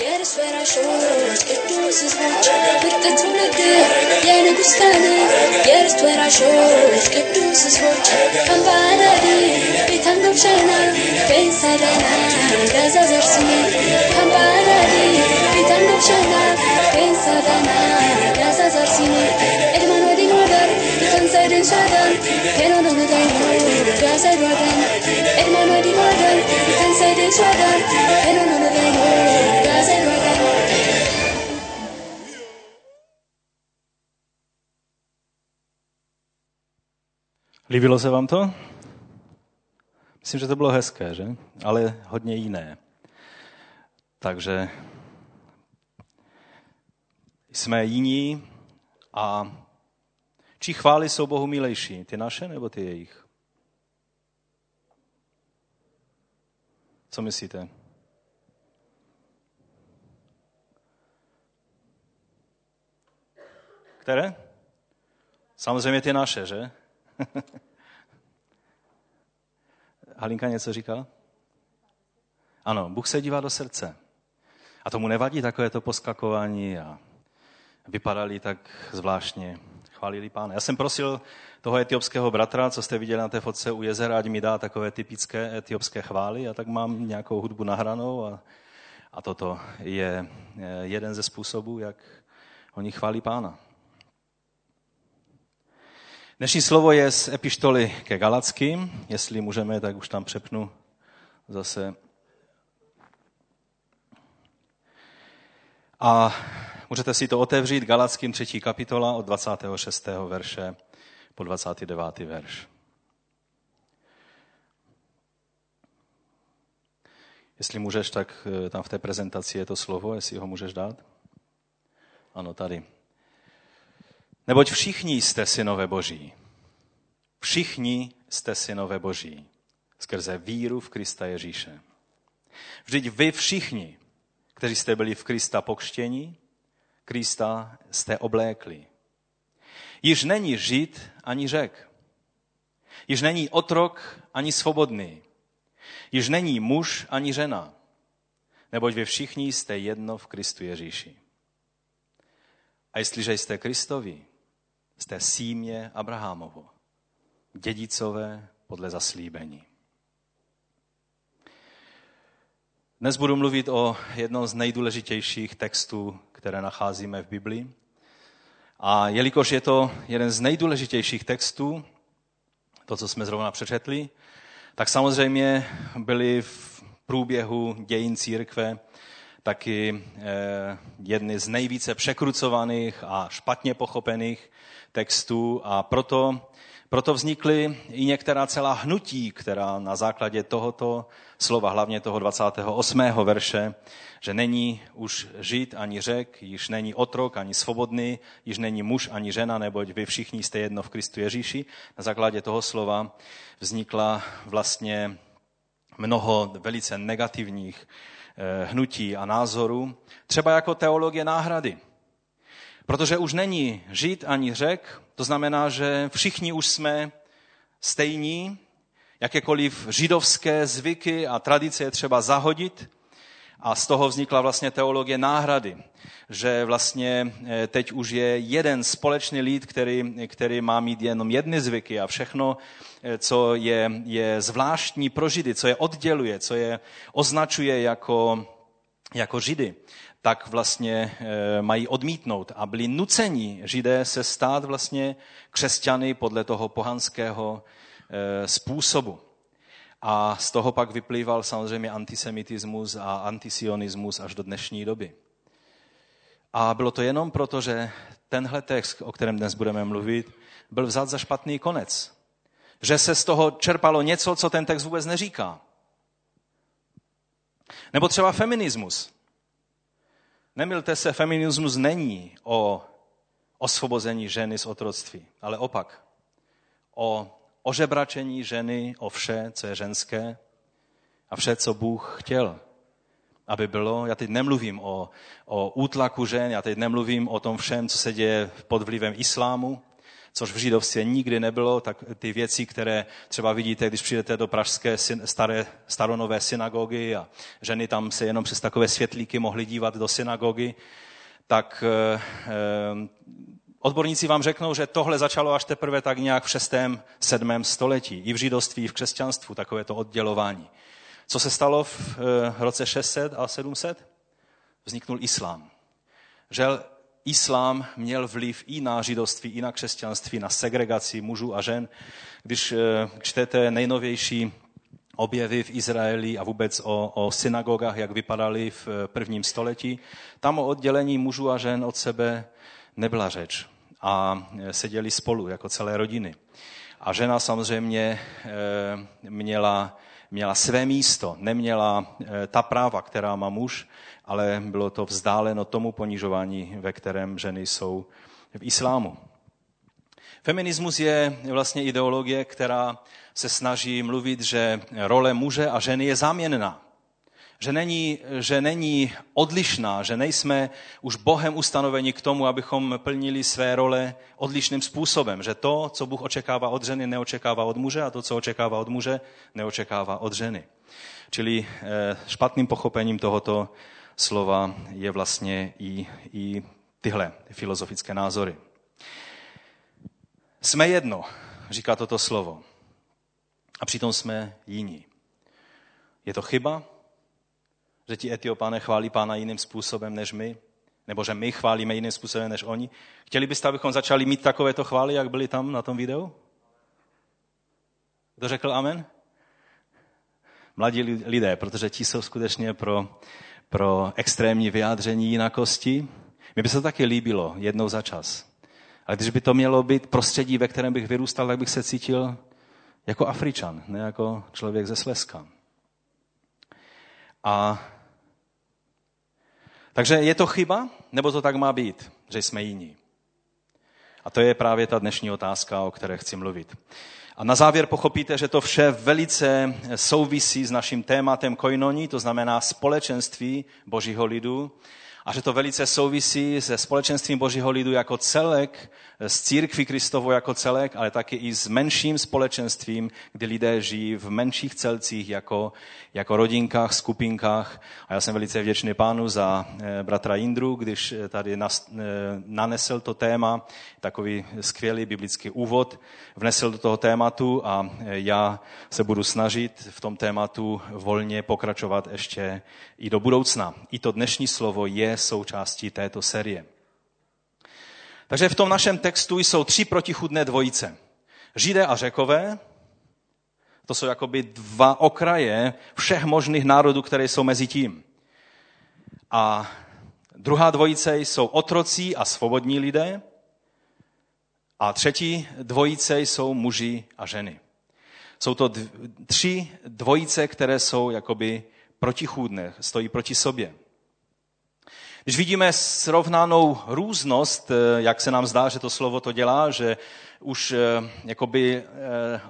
Yere şoğulur, ettiğimiz maça Birkaç mülede, yeni güstane Yere Líbilo se vám to? Myslím, že to bylo hezké, že? Ale hodně jiné. Takže jsme jiní a či chvály jsou Bohu milejší? Ty naše nebo ty jejich? Co myslíte? Které? Samozřejmě ty naše, že? Halinka něco říkala? Ano, Bůh se dívá do srdce. A tomu nevadí takové to poskakování a vypadali tak zvláštně. Chválili pána. Já jsem prosil toho etiopského bratra, co jste viděli na té fotce u jezera, ať mi dá takové typické etiopské chvály a tak mám nějakou hudbu nahranou a, a toto je jeden ze způsobů, jak oni chválí pána. Dnešní slovo je z epištoly ke Galackým. Jestli můžeme, tak už tam přepnu zase. A můžete si to otevřít, Galackým 3. kapitola od 26. verše po 29. verš. Jestli můžeš, tak eh, tam v té prezentaci je to slovo, jestli ho můžeš dát. Ano, tady. Neboť všichni jste synové boží. Všichni jste synové boží. Skrze víru v Krista Ježíše. Vždyť vy všichni, kteří jste byli v Krista pokštění, Krista jste oblékli. Již není žid ani řek. Již není otrok ani svobodný. Již není muž ani žena. Neboť vy všichni jste jedno v Kristu Ježíši. A jestliže jste Kristovi, jste símě Abrahamovo, dědicové podle zaslíbení. Dnes budu mluvit o jednom z nejdůležitějších textů, které nacházíme v Biblii. A jelikož je to jeden z nejdůležitějších textů, to, co jsme zrovna přečetli, tak samozřejmě byly v průběhu dějin církve taky eh, jedny z nejvíce překrucovaných a špatně pochopených textů a proto, proto vznikly i některá celá hnutí, která na základě tohoto slova, hlavně toho 28. verše, že není už žít ani řek, již není otrok ani svobodný, již není muž ani žena, neboť vy všichni jste jedno v Kristu Ježíši. Na základě toho slova vznikla vlastně mnoho velice negativních eh, hnutí a názorů, třeba jako teologie náhrady. Protože už není žít ani řek, to znamená, že všichni už jsme stejní, jakékoliv židovské zvyky a tradice je třeba zahodit. A z toho vznikla vlastně teologie náhrady, že vlastně eh, teď už je jeden společný lid, který, který má mít jenom jedny zvyky a všechno, eh, co je, je zvláštní pro židy, co je odděluje, co je označuje jako, jako židy, tak vlastně eh, mají odmítnout a byli nuceni židé se stát vlastně křesťany podle toho pohanského způsobu. A z toho pak vyplýval samozřejmě antisemitismus a antisionismus až do dnešní doby. A bylo to jenom proto, že tenhle text, o kterém dnes budeme mluvit, byl vzat za špatný konec. Že se z toho čerpalo něco, co ten text vůbec neříká. Nebo třeba feminismus. Nemilte se, feminismus není o osvobození ženy z otroctví, ale opak. O ožebračení ženy, o vše, co je ženské a vše, co Bůh chtěl, aby bylo. Já teď nemluvím o, o útlaku žen, já teď nemluvím o tom všem, co se děje pod vlivem islámu, což v židovství nikdy nebylo, tak ty věci, které třeba vidíte, když přijdete do pražské staré, staronové synagogy a ženy tam se jenom přes takové světlíky mohly dívat do synagogy, tak eh, eh, odborníci vám řeknou, že tohle začalo až teprve tak nějak v 6. 7. století. I v židovství, i v křesťanstvu, takové to oddělování. Co se stalo v eh, roce 600 a 700? Vzniknul islám. Žel islám měl vliv i na židovství, i na křesťanství, na segregaci mužů a žen. Když čtete nejnovější objevy v Izraeli a vůbec o, o synagogách, jak vypadaly v prvním století, tam o oddělení mužů a žen od sebe nebyla řeč. A seděli spolu jako celé rodiny. A žena samozřejmě měla, měla své místo, neměla ta práva, která má muž, ale bylo to vzdáleno tomu ponižování, ve kterém ženy jsou v islámu. Feminismus je vlastně ideologie, která se snaží mluvit, že role muže a ženy je záměnná. Že není, že není odlišná, že nejsme už Bohem ustanoveni k tomu, abychom plnili své role odlišným způsobem. Že to, co Bůh očekává od ženy, neočekává od muže a to, co očekává od muže, neočekává od ženy. Čili eh, špatným pochopením tohoto slova je vlastně i, i tyhle filozofické názory. Jsme jedno, říká toto slovo. A přitom jsme jiní. Je to chyba, že ti etiopáne chválí pána jiným způsobem než my? Nebo že my chválíme jiným způsobem než oni? Chtěli byste, abychom začali mít takovéto chvály, jak byly tam na tom videu? Kdo řekl amen? Mladí lidé, protože ti jsou skutečně pro, pro extrémní vyjádření jinakosti. Mně by se to taky líbilo jednou za čas. Ale když by to mělo být prostředí, ve kterém bych vyrůstal, tak bych se cítil jako Afričan, ne jako člověk ze Slezska. A takže je to chyba, nebo to tak má být, že jsme jiní? A to je právě ta dnešní otázka, o které chci mluvit. A na závěr pochopíte, že to vše velice souvisí s naším tématem koinoní, to znamená společenství božího lidu, a že to velice souvisí se společenstvím Božího lidu jako celek, s církví Kristovo jako celek, ale taky i s menším společenstvím, kdy lidé žijí v menších celcích jako, jako rodinkách, skupinkách. A já jsem velice vděčný pánu za eh, bratra Indru, když eh, tady nas, eh, nanesl to téma, takový skvělý biblický úvod, vnesl do toho tématu a já se budu snažit v tom tématu volně pokračovat ještě i do budoucna. I to dnešní slovo je součástí této série. Takže v tom našem textu jsou tři protichudné dvojice. Židé a řekové, to jsou jakoby dva okraje všech možných národů, které jsou mezi tím. A druhá dvojice jsou otrocí a svobodní lidé. A třetí dvojice jsou muži a ženy. Jsou to tři dvojice, které jsou jakoby protichůdné, stojí proti sobě. Když vidíme srovnanou různost, eh, jak se nám zdá, že to slovo to dělá, že už eh, jakoby eh,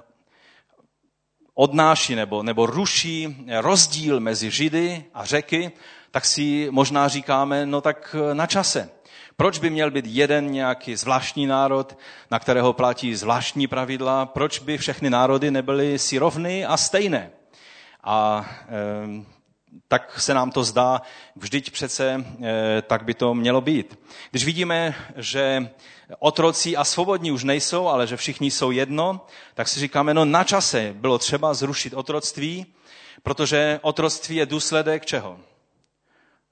odnáší nebo, nebo ruší rozdíl mezi Židy a řeky, tak si možná říkáme, no tak na čase. Proč by měl být jeden nějaký zvláštní národ, na kterého platí zvláštní pravidla? Proč by všechny národy nebyly si rovny a stejné? A tak se nám to zdá, vždyť přece eh, tak by to mělo být. Když vidíme, že otroci a svobodní už nejsou, ale že všichni jsou jedno, tak si říkáme, no na čase bylo třeba zrušit otroctví, protože otroctví je důsledek čeho?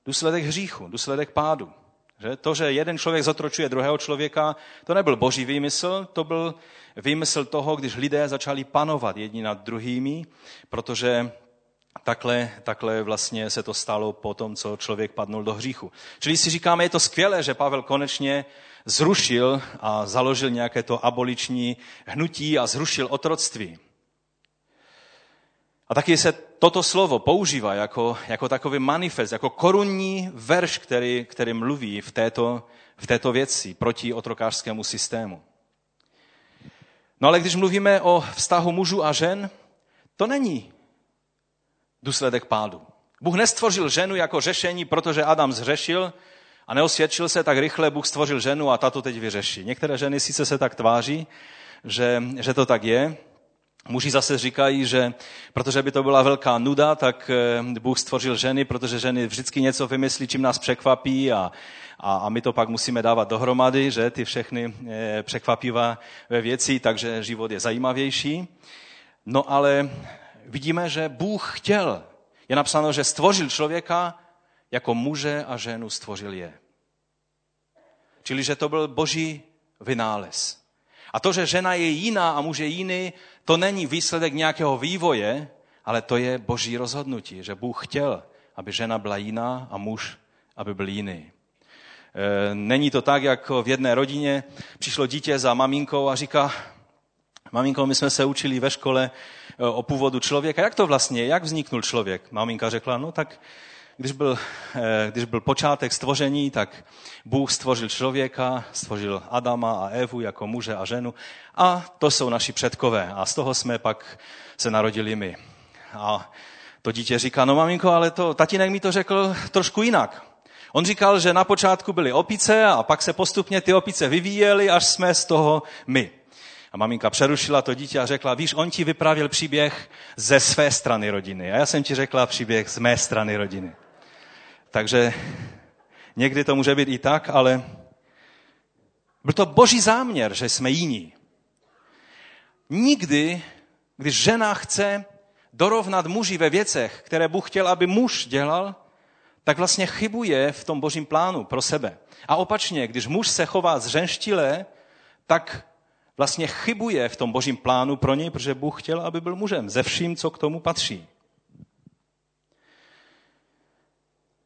Důsledek hříchu, důsledek pádu. Že? To, že jeden člověk zotročuje druhého člověka, to nebyl boží výmysl, to byl výmysl toho, když lidé začali panovat jedni nad druhými, protože takhle, takhle vlastně se to stalo po tom, co člověk padnul do hříchu. Čili si říkáme, je to skvělé, že Pavel konečně zrušil a založil nějaké to aboliční hnutí a zrušil otroctví. A taky se toto slovo používá jako, jako takový manifest, jako korunní verš, který, který mluví v této, v této věci proti otrokářskému systému. No ale když mluvíme o vztahu mužů a žen, to není důsledek pádu. Bůh nestvořil ženu jako řešení, protože Adam zřešil a neosvědčil se tak rychle, Bůh stvořil ženu a ta to teď vyřeší. Některé ženy sice se tak tváří, že, že to tak je, Muži zase říkají, že protože by to byla velká nuda, tak eh, Bůh stvořil ženy, protože ženy vždycky něco vymyslí, čím nás překvapí a, a, a my to pak musíme dávat dohromady, že ty všechny eh, překvapivé věci, takže život je zajímavější. No ale vidíme, že Bůh chtěl. Je napsáno, že stvořil člověka jako muže a ženu stvořil je. Čili, že to byl boží vynález. A to, že žena je jiná a muž je jiný, to není výsledek nějakého vývoje, ale to je boží rozhodnutí, že Bůh chtěl, aby žena byla jiná a muž, aby byl jiný. E, není to tak, jako v jedné rodině přišlo dítě za maminkou a říká, maminko, my jsme se učili ve škole e, o původu člověka. Jak to vlastně, jak vzniknul člověk? Maminka řekla, no tak když byl, eh, když byl počátek stvoření, tak Bůh stvořil člověka, stvořil Adama a Evu jako muže a ženu a to jsou naši předkové a z toho jsme pak se narodili my. A to dítě říká, no maminko, ale to, tatínek mi to řekl trošku jinak. On říkal, že na počátku byly opice a pak se postupně ty opice vyvíjely, až jsme z toho my. A maminka přerušila to dítě a řekla, víš, on ti vyprávěl příběh ze své strany rodiny. A já jsem ti řekla příběh z mé strany rodiny. Takže někdy to může být i tak, ale byl to boží záměr, že jsme jiní. Nikdy, když žena chce dorovnat muži ve věcech, které Bůh chtěl, aby muž dělal, tak vlastně chybuje v tom božím plánu pro sebe. A opačně, když muž se chová zřenštile, tak vlastně chybuje v tom božím plánu pro něj, protože Bůh chtěl, aby byl mužem, ze vším, co k tomu patří.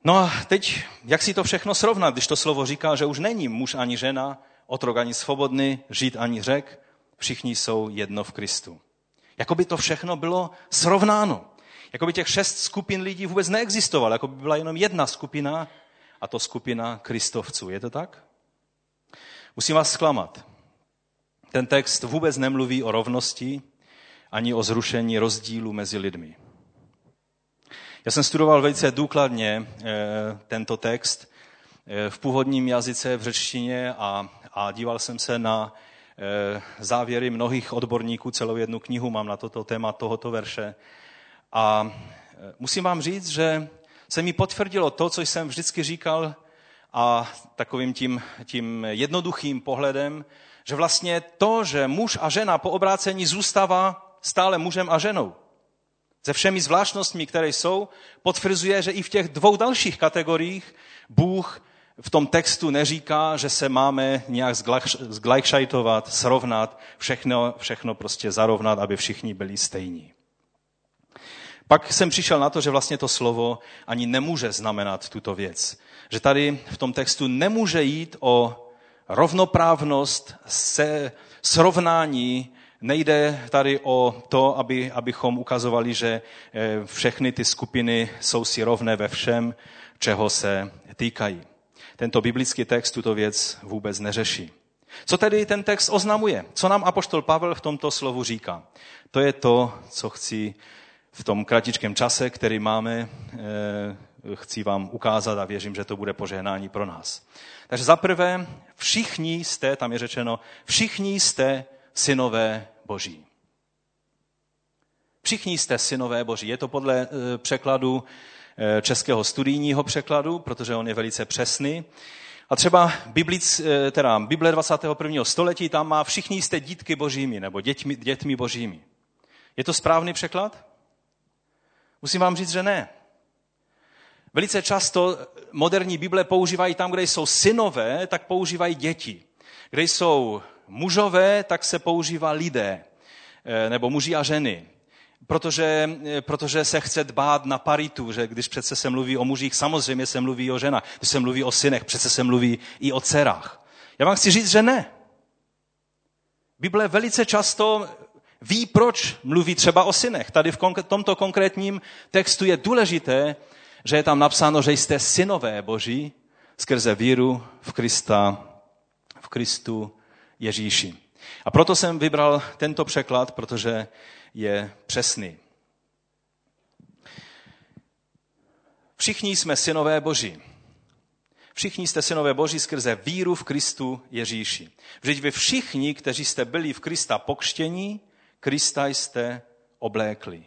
No a teď, jak si to všechno srovnat, když to slovo říká, že už není muž ani žena, otrok ani svobodný, žít ani řek, všichni jsou jedno v Kristu. Jakoby to všechno bylo srovnáno. Jakoby těch šest skupin lidí vůbec neexistovalo, jako by byla jenom jedna skupina, a to skupina kristovců. Je to tak? Musím vás zklamat. Ten text vůbec nemluví o rovnosti ani o zrušení rozdílu mezi lidmi. Já jsem studoval velice důkladně eh, tento text eh, v původním jazyce, v řečtině a, a díval jsem se na eh, závěry mnohých odborníků, celou jednu knihu mám na toto téma tohoto verše. A musím vám říct, že se mi potvrdilo to, co jsem vždycky říkal a takovým tím, tím jednoduchým pohledem, že vlastně to, že muž a žena po obrácení zůstává stále mužem a ženou se všemi zvláštnostmi, které jsou, potvrzuje, že i v těch dvou dalších kategoriích Bůh v tom textu neříká, že se máme nějak zglajšajtovat, srovnat, všechno, všechno prostě zarovnat, aby všichni byli stejní. Pak jsem přišel na to, že vlastně to slovo ani nemůže znamenat tuto věc. Že tady v tom textu nemůže jít o rovnoprávnost se srovnání Nejde tady o to, aby, abychom ukazovali, že eh, všechny ty skupiny jsou si rovné ve všem, čeho se týkají. Tento biblický text tuto věc vůbec neřeší. Co tedy ten text oznamuje? Co nám apoštol Pavel v tomto slovu říká? To je to, co chci v tom kratičkém čase, který máme, eh, chci vám ukázat a věřím, že to bude požehnání pro nás. Takže za prvé, všichni jste, tam je řečeno, všichni jste synové boží. Všichni jste synové boží. Je to podle eh, překladu eh, českého studijního překladu, protože on je velice přesný. A třeba Biblic, eh, teda Bible 21. století tam má všichni jste dítky božími nebo dětmi, dětmi božími. Je to správný překlad? Musím vám říct, že ne. Velice často moderní Bible používají tam, kde jsou synové, tak používají děti. Kde jsou mužové, tak se používá lidé, eh, nebo muži a ženy. Protože, eh, protože se chce dbát na paritu, že když přece se mluví o mužích, samozřejmě se mluví o ženách. Když se mluví o synech, přece se mluví i o dcerách. Já vám chci říct, že ne. Bible velice často ví, proč mluví třeba o synech. Tady v tomto konkrétním textu je důležité, že je tam napsáno, že jste synové Boží skrze víru v Krista, v Kristu Ježíši. A proto jsem vybral tento překlad, protože je přesný. Všichni jsme synové Boží. Všichni jste synové Boží skrze víru v Kristu Ježíši. Vždyť vy všichni, kteří jste byli v Krista pokštění, Krista jste oblékli.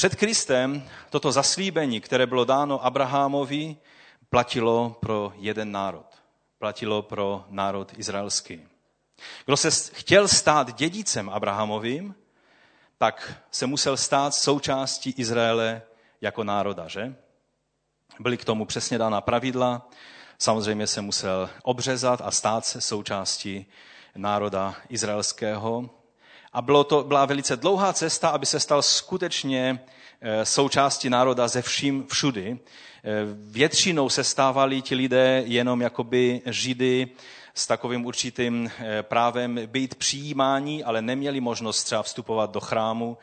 Před Kristem toto zaslíbení, které bylo dáno Abrahamovi, platilo pro jeden národ. Platilo pro národ izraelský. Kdo se chtěl stát dědicem Abrahamovým, tak se musel stát součástí Izraele jako národa, že? Byly k tomu přesně dána pravidla. Samozřejmě se musel obřezat a stát se součástí národa izraelského. A bylo to, byla velice dlouhá cesta, aby se stal skutečně eh, součástí národa ze vším všudy. Eh, většinou se stávali ti lidé jenom jakoby židy s takovým určitým eh, právem být přijímání, ale neměli možnost třeba vstupovat do chrámu,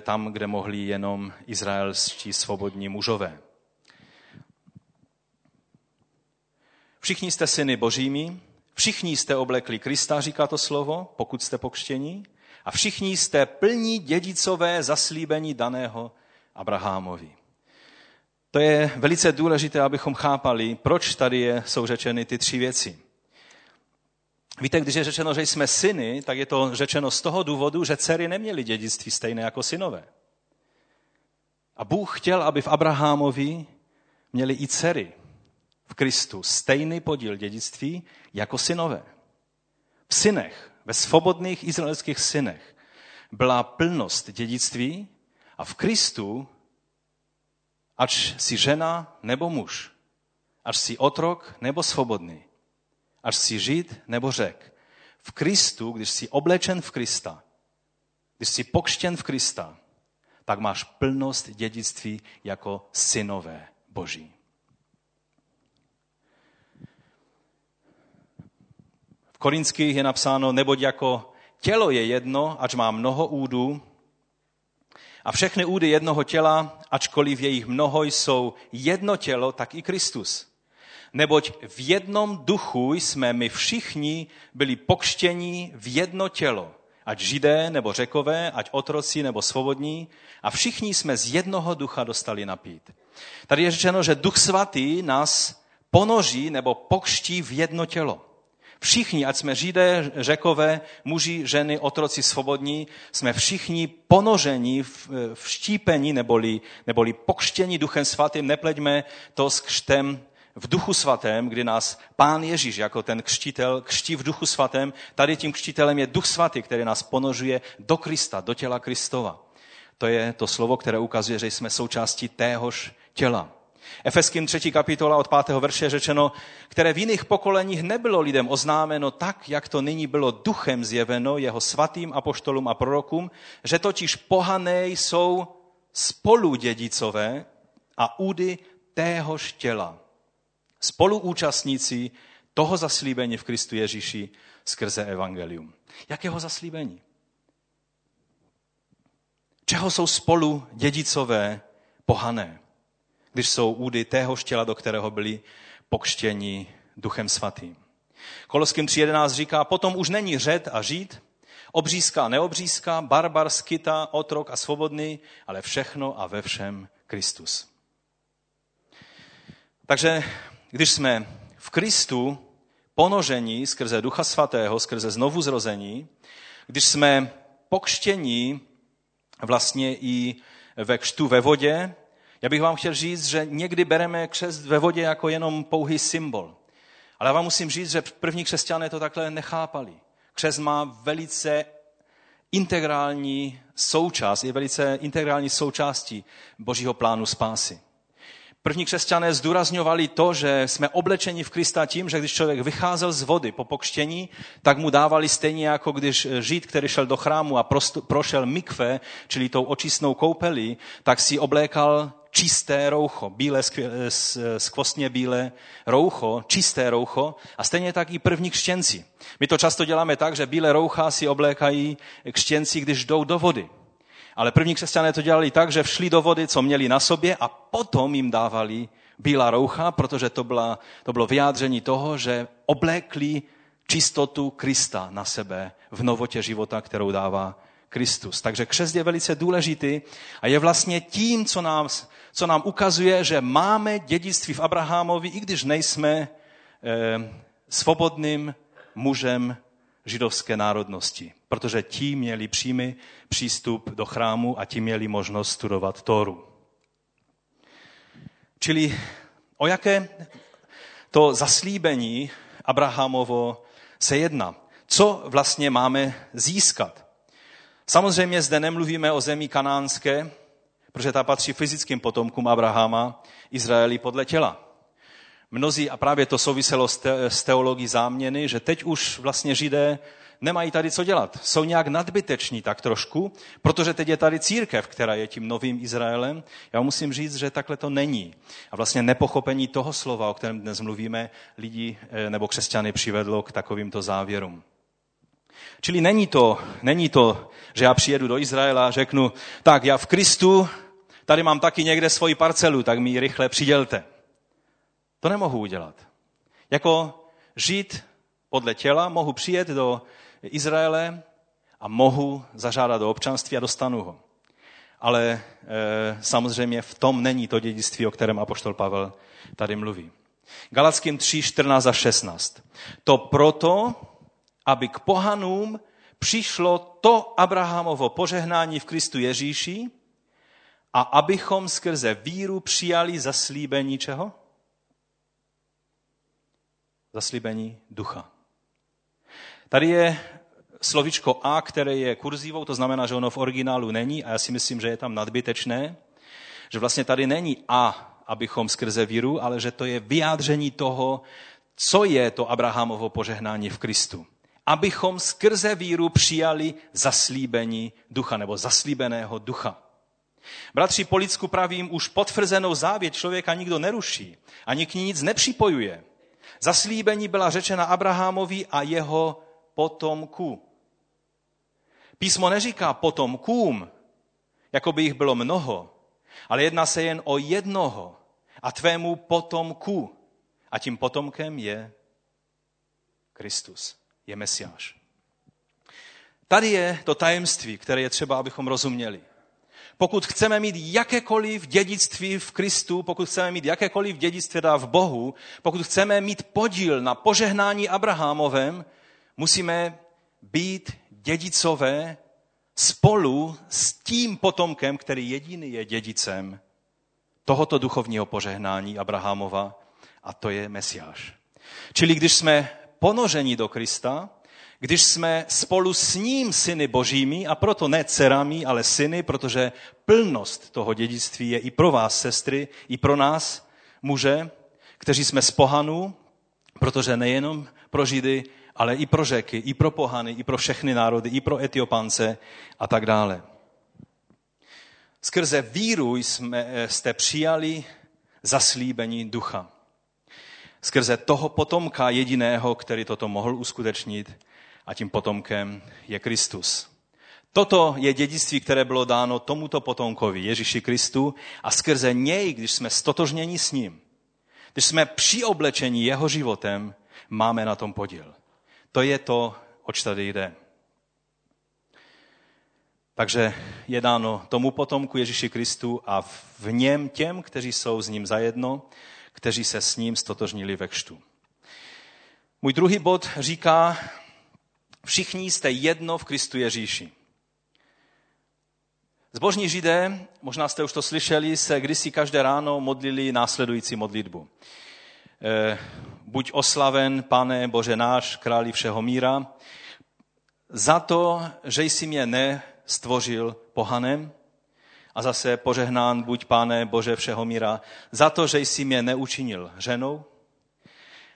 tam, kde mohli jenom izraelští svobodní mužové. Všichni jste syny božími, všichni jste oblekli Krista, říká to slovo, pokud jste pokštění, a všichni jste plní dědicové zaslíbení daného Abrahamovi. To je velice důležité, abychom chápali, proč tady je, jsou řečeny ty tři věci. Víte, když je řečeno, že jsme syny, tak je to řečeno z toho důvodu, že dcery neměly dědictví stejné jako synové. A Bůh chtěl, aby v Abrahamovi měli i dcery v Kristu stejný podíl dědictví jako synové. V synech, ve svobodných izraelských synech byla plnost dědictví a v Kristu, ač si žena nebo muž, až si otrok nebo svobodný, až si žid nebo řek. V Kristu, když jsi oblečen v Krista, když jsi pokštěn v Krista, tak máš plnost dědictví jako synové Boží. Korinských je napsáno, neboť jako tělo je jedno, ač má mnoho údů, a všechny údy jednoho těla, ačkoliv jejich mnoho jsou jedno tělo, tak i Kristus. Neboť v jednom duchu jsme my všichni byli pokštění v jedno tělo, ať židé nebo řekové, ať otroci nebo svobodní, a všichni jsme z jednoho ducha dostali napít. Tady je řečeno, že duch svatý nás ponoří nebo pokští v jedno tělo. Všichni, ať jsme židé, řekové, muži, ženy, otroci svobodní, jsme všichni ponoženi v, v štípení neboli, neboli pokštění duchem svatým. Nepleďme to s křtem v duchu svatém, kdy nás pán Ježíš jako ten křtitel křtí v duchu svatém. Tady tím křtitelem je duch svatý, který nás ponožuje do Krista, do těla Kristova. To je to slovo, které ukazuje, že jsme součástí téhož těla. Efeským 3. kapitola od 5. verše řečeno, které v jiných pokoleních nebylo lidem oznámeno tak, jak to nyní bylo duchem zjeveno jeho svatým apoštolům a prorokům, že totiž pohané jsou spoludědicové a údy téhož těla. Spoluúčastníci toho zaslíbení v Kristu Ježíši skrze evangelium. Jakého zaslíbení? Čeho jsou spolu dědicové pohané? Když jsou údy téhož těla, do kterého byli pokštěni Duchem Svatým. Koloským 3.11 říká, potom už není řed a žít, obřízka a neobřízka, barbar, skyta, otrok a svobodný, ale všechno a ve všem Kristus. Takže když jsme v Kristu ponožení skrze Ducha Svatého, skrze znovu zrození, když jsme pokštění vlastně i ve křtu ve vodě, já bych vám chtěl říct, že někdy bereme křest ve vodě jako jenom pouhý symbol. Ale já vám musím říct, že první křesťané to takhle nechápali. Křest má velice integrální součást, je velice integrální součástí Božího plánu spásy. První křesťané zdůrazňovali to, že jsme oblečeni v Krista tím, že když člověk vycházel z vody po pokštění, tak mu dávali stejně jako když žít, který šel do chrámu a prošel mikve, čili tou očistnou koupelí, tak si oblékal čisté roucho, bílé, skvostně bílé roucho, čisté roucho a stejně tak i první křtěnci. My to často děláme tak, že bílé roucha si oblékají křtěnci, když jdou do vody. Ale první křesťané to dělali tak, že všli do vody, co měli na sobě a potom jim dávali bílá roucha, protože to, byla, to bylo vyjádření toho, že oblékli čistotu Krista na sebe v novotě života, kterou dává Kristus. Takže křest je velice důležitý a je vlastně tím, co nám, co nám ukazuje, že máme dědictví v Abrahamovi, i když nejsme eh, svobodným mužem židovské národnosti, protože ti měli přímý přístup do chrámu a ti měli možnost studovat Tóru. Čili o jaké to zaslíbení Abrahamovo se jedná? Co vlastně máme získat? Samozřejmě zde nemluvíme o zemi kanánské, protože ta patří fyzickým potomkům Abrahama, Izraeli podle těla. Mnozí, a právě to souviselo s teologií záměny, že teď už vlastně Židé nemají tady co dělat. Jsou nějak nadbyteční tak trošku, protože teď je tady církev, která je tím novým Izraelem. Já musím říct, že takhle to není. A vlastně nepochopení toho slova, o kterém dnes mluvíme, lidi eh, nebo křesťany přivedlo k takovýmto závěrům. Čili není to, není to, že já přijedu do Izraela a řeknu, tak já v Kristu, tady mám taky někde svoji parcelu, tak mi ji rychle přidělte. To nemohu udělat. Jako žít podle těla mohu přijet do Izraele a mohu zažádat do občanství a dostanu ho. Ale e, samozřejmě v tom není to dědictví, o kterém apoštol Pavel tady mluví. Galackým 3, 14 a 16. To proto, aby k pohanům přišlo to Abrahamovo požehnání v Kristu Ježíši a abychom skrze víru přijali zaslíbení čeho? Zaslíbení ducha. Tady je slovičko a, které je kurzívou, to znamená, že ono v originálu není a já si myslím, že je tam nadbytečné, že vlastně tady není a, abychom skrze víru, ale že to je vyjádření toho, co je to Abrahamovo požehnání v Kristu. Abychom skrze víru přijali zaslíbení ducha nebo zaslíbeného ducha. Bratři, po lidsku pravím, už potvrzenou závěť člověka nikdo neruší, ani k ní nic nepřipojuje. Zaslíbení byla řečena Abrahamovi a jeho potomku. Písmo neříká potomkům, jako by jich bylo mnoho, ale jedná se jen o jednoho a tvému potomku. A tím potomkem je Kristus, je Mesiáš. Tady je to tajemství, které je třeba, abychom rozuměli. Pokud chceme mít jakékoliv dědictví v Kristu, pokud chceme mít jakékoliv dědictví v Bohu, pokud chceme mít podíl na požehnání Abrahamovém, musíme být dědicové spolu s tím potomkem, který jediný je dědicem tohoto duchovního požehnání Abrahamova, a to je Mesiáš. Čili když jsme ponoženi do Krista, když jsme spolu s ním syny božími, a proto ne dcerami, ale syny, protože plnost toho dědictví je i pro vás, sestry, i pro nás, muže, kteří jsme z pohanů, protože nejenom pro Židy, ale i pro řeky, i pro pohany, i pro všechny národy, i pro Etiopance a tak dále. Skrze víru jsme, eh, jste přijali zaslíbení ducha. Skrze toho potomka jediného, který toto mohl uskutečnit, a tím potomkem je Kristus. Toto je dědictví, které bylo dáno tomuto potomkovi, Ježíši Kristu, a skrze něj, když jsme stotožněni s ním, když jsme přioblečeni jeho životem, máme na tom podíl. To je to, oč tady jde. Takže je dáno tomu potomku Ježíši Kristu a v něm těm, kteří jsou s ním zajedno, kteří se s ním stotožnili ve kštu. Můj druhý bod říká, všichni jste jedno v Kristu Ježíši. Zbožní židé, možná jste už to slyšeli, se kdysi každé ráno modlili následující modlitbu. Eh, buď oslaven, pane Bože náš, králi všeho míra, za to, že jsi mě nestvořil pohanem, a zase požehnán buď, pane Bože všeho míra, za to, že jsi mě neučinil ženou.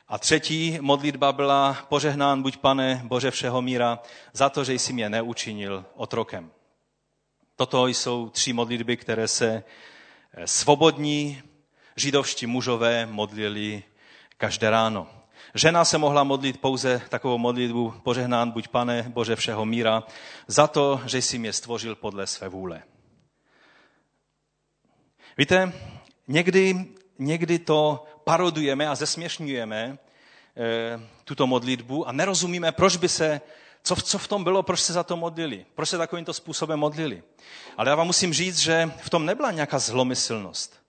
A třetí modlitba byla požehnán buď, pane Bože všeho míra, za to, že jsi mě neučinil otrokem. Toto jsou tři modlitby, které se svobodní židovští mužové modlili každé ráno. Žena se mohla modlit pouze takovou modlitbu, požehnán buď pane Bože všeho míra, za to, že jsi mě stvořil podle své vůle. Víte, někdy, někdy to parodujeme a zesměšňujeme e, tuto modlitbu a nerozumíme, proč by se Co, co v tom bylo, proč se za to modlili? Proč se takovýmto způsobem modlili? Ale já vám musím říct, že v tom nebyla nějaká zlomyslnost.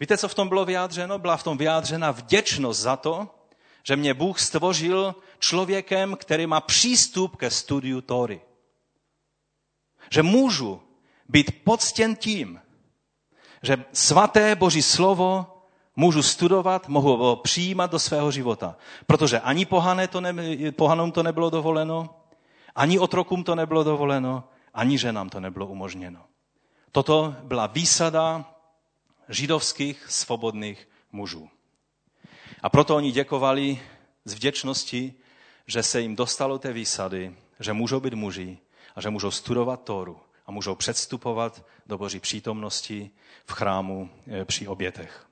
Víte, co v tom bylo vyjádřeno? Byla v tom vyjádřena vděčnost za to, že mě Bůh stvořil člověkem, který má přístup ke studiu Tóry. Že můžu být poctěn tím, že svaté Boží slovo můžu studovat, mohu ho přijímat do svého života. Protože ani pohané to ne, pohanům to nebylo dovoleno, ani otrokům to nebylo dovoleno, ani ženám to nebylo umožněno. Toto byla výsada židovských svobodných mužů. A proto oni děkovali z vděčnosti, že se jim dostalo té výsady, že můžou být muži a že můžou studovat Tóru a můžou předstupovat do Boží přítomnosti v chrámu eh, při obětech.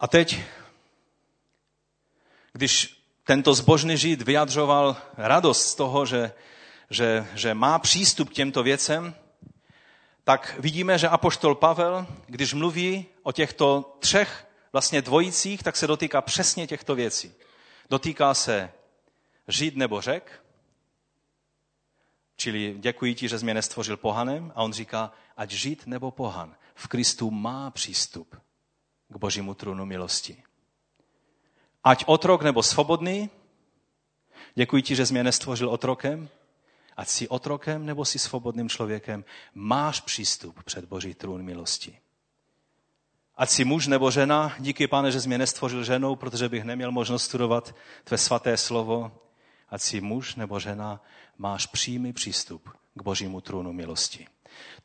A teď, když tento zbožný žid vyjadřoval radost z toho, že, že, že má přístup k těmto věcem, tak vidíme, že apoštol Pavel, když mluví o těchto třech vlastně dvojicích, tak se dotýká přesně těchto věcí. Dotýká se žid nebo řek, čili děkuji ti, že jsi mě nestvořil pohanem, a on říká, ať žid nebo pohan v Kristu má přístup k božímu trůnu milosti. Ať otrok nebo svobodný, děkuji ti, že jsi mě nestvořil otrokem, ať jsi otrokem nebo jsi svobodným člověkem, máš přístup před boží trůn milosti. Ať jsi muž nebo žena, díky pane, že jsi mě nestvořil ženou, protože bych neměl možnost studovat tvé svaté slovo. Ať jsi muž nebo žena, máš přímý přístup k božímu trůnu milosti.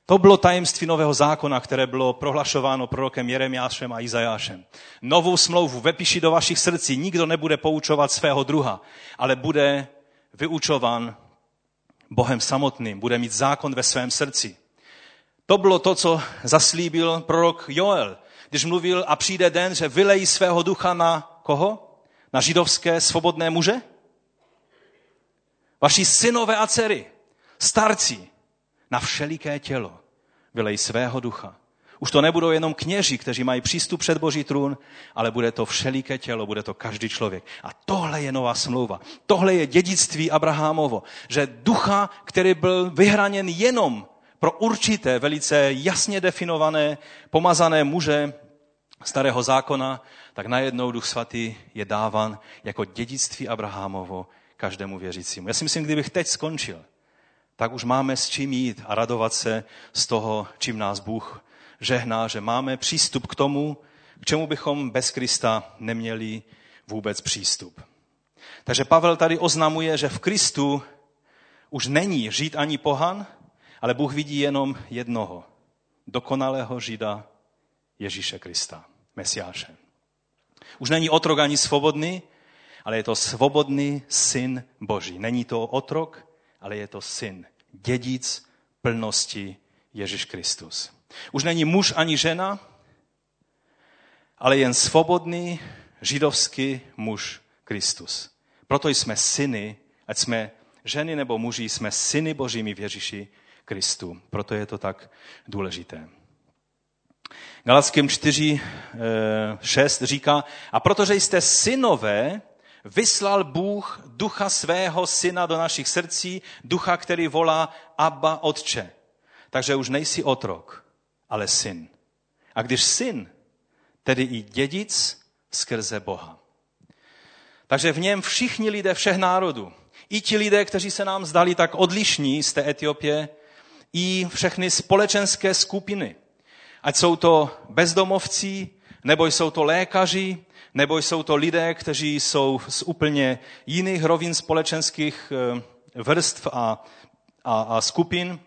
To bylo tajemství nového zákona, které bylo prohlašováno prorokem Jeremiášem a Izajášem. Novou smlouvu vepíši do vašich srdcí. Nikdo nebude poučovat svého druha, ale bude vyučovan Bohem samotným. Bude mít zákon ve svém srdci. To bylo to, co zaslíbil prorok Joel, když mluvil a přijde den, že vylejí svého ducha na koho? Na židovské svobodné muže? Vaši synové a dcery, starci, na všeliké tělo vylej svého ducha. Už to nebudou jenom kněži, kteří mají přístup před Boží trůn, ale bude to všeliké tělo, bude to každý člověk. A tohle je nová smlouva. Tohle je dědictví Abrahamovo, že ducha, který byl vyhraněn jenom pro určité, velice jasně definované, pomazané muže starého zákona, tak najednou Duch Svatý je dávan jako dědictví Abrahamovo každému věřícímu. Já si myslím, kdybych teď skončil, tak už máme s čím jít a radovat se z toho, čím nás Bůh žehná, že máme přístup k tomu, k čemu bychom bez Krista neměli vůbec přístup. Takže Pavel tady oznamuje, že v Kristu už není žít ani pohan, ale Bůh vidí jenom jednoho, dokonalého Žida Ježíše Krista, Mesiáše. Už není otrok ani svobodný, ale je to svobodný syn Boží. Není to otrok, ale je to syn, dědic plnosti Ježíš Kristus. Už není muž ani žena, ale jen svobodný židovský muž Kristus. Proto jsme syny, ať jsme ženy nebo muži, jsme syny božími v Ježíši Kristu. Proto je to tak důležité. Galackým 4, 6 eh, říká, a protože jste synové, vyslal Bůh ducha svého syna do našich srdcí, ducha, který volá Abba Otče. Takže už nejsi otrok, ale syn. A když syn, tedy i dědic skrze Boha. Takže v něm všichni lidé všech národů, i ti lidé, kteří se nám zdali tak odlišní z té Etiopie, i všechny společenské skupiny, ať jsou to bezdomovci, nebo jsou to lékaři, nebo jsou to lidé, kteří jsou z úplně jiných rovin společenských eh, vrstv a, a, a skupin.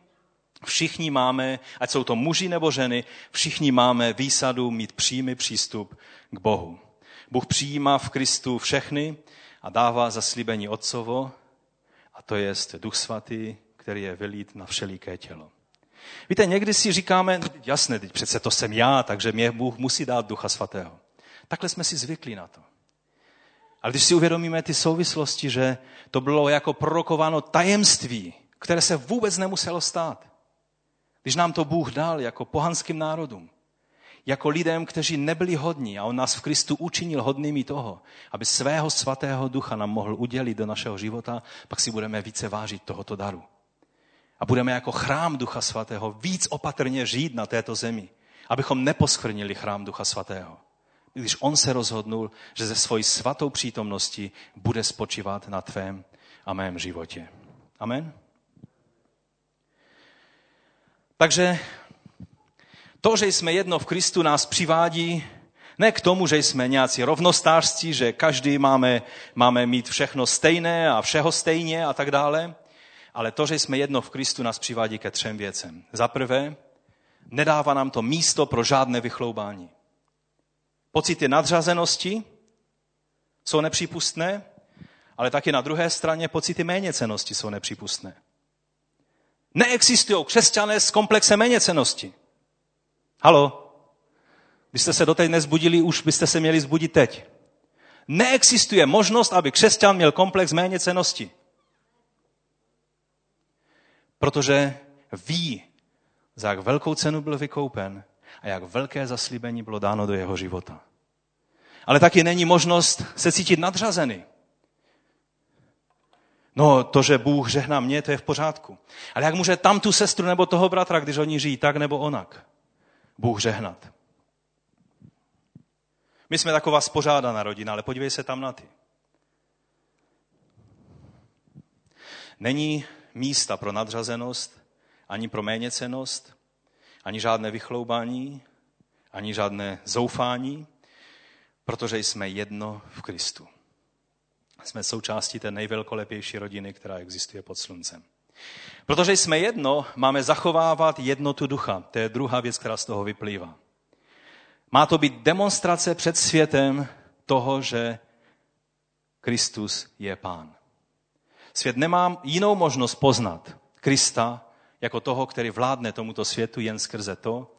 Všichni máme, ať jsou to muži nebo ženy, všichni máme výsadu mít přímý přístup k Bohu. Bůh přijímá v Kristu všechny a dává zaslíbení Otcovo, a to je Duch Svatý, který je vylít na všeliké tělo. Víte, někdy si říkáme, no, jasné, teď přece to jsem já, takže mě Bůh musí dát Ducha Svatého. Takhle jsme si zvykli na to. Ale když si uvědomíme ty souvislosti, že to bylo jako prorokováno tajemství, které se vůbec nemuselo stát, když nám to Bůh dal jako pohanským národům, jako lidem, kteří nebyli hodní a on nás v Kristu učinil hodnými toho, aby svého svatého ducha nám mohl udělit do našeho života, pak si budeme více vážit tohoto daru. A budeme jako chrám Ducha Svatého víc opatrně žít na této zemi, abychom neposkvrnili chrám Ducha Svatého. Když on se rozhodnul, že ze svojí svatou přítomnosti bude spočívat na tvém a mém životě. Amen? Takže to, že jsme jedno v Kristu, nás přivádí ne k tomu, že jsme nějací rovnostářství, že každý máme, máme mít všechno stejné a všeho stejně a tak dále, ale to, že jsme jedno v Kristu, nás přivádí ke třem věcem. Za prvé, nedává nám to místo pro žádné vychloubání. Pocity nadřazenosti jsou nepřípustné, ale taky na druhé straně pocity méněcenosti jsou nepřípustné. Neexistují křesťané s komplexem méněcenosti. Halo? Byste se doteď nezbudili, už byste se měli zbudit teď. Neexistuje možnost, aby křesťan měl komplex méněcenosti. Protože ví, za jak velkou cenu byl vykoupen a jak velké zaslíbení bylo dáno do jeho života. Ale taky není možnost se cítit nadřazený. No, to, že Bůh žehná mě, to je v pořádku. Ale jak může tam tu sestru nebo toho bratra, když oni žijí tak nebo onak, Bůh žehnat? My jsme taková spořádaná rodina, ale podívej se tam na ty. Není místa pro nadřazenost, ani pro méněcenost, ani žádné vychloubání, ani žádné zoufání, protože jsme jedno v Kristu. Jsme součástí té nejvelkolepější rodiny, která existuje pod sluncem. Protože jsme jedno, máme zachovávat jednotu ducha. To je druhá věc, která z toho vyplývá. Má to být demonstrace před světem toho, že Kristus je pán. Svět nemá jinou možnost poznat Krista jako toho, který vládne tomuto světu jen skrze to,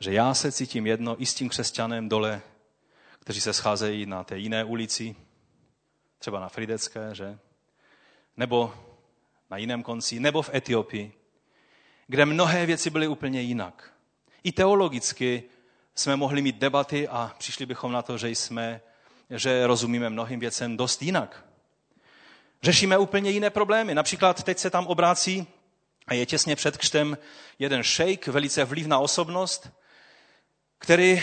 že já se cítím jedno i s tím křesťanem dole, kteří se scházejí na té jiné ulici, třeba na Fridecké, že? Nebo na jiném konci, nebo v Etiopii, kde mnohé věci byly úplně jinak. I teologicky jsme mohli mít debaty a přišli bychom na to, že jsme, že rozumíme mnohým věcem dost jinak. Řešíme úplně jiné problémy. Například teď se tam obrácí a je těsně před křtem jeden šejk, velice vlivná osobnost, který,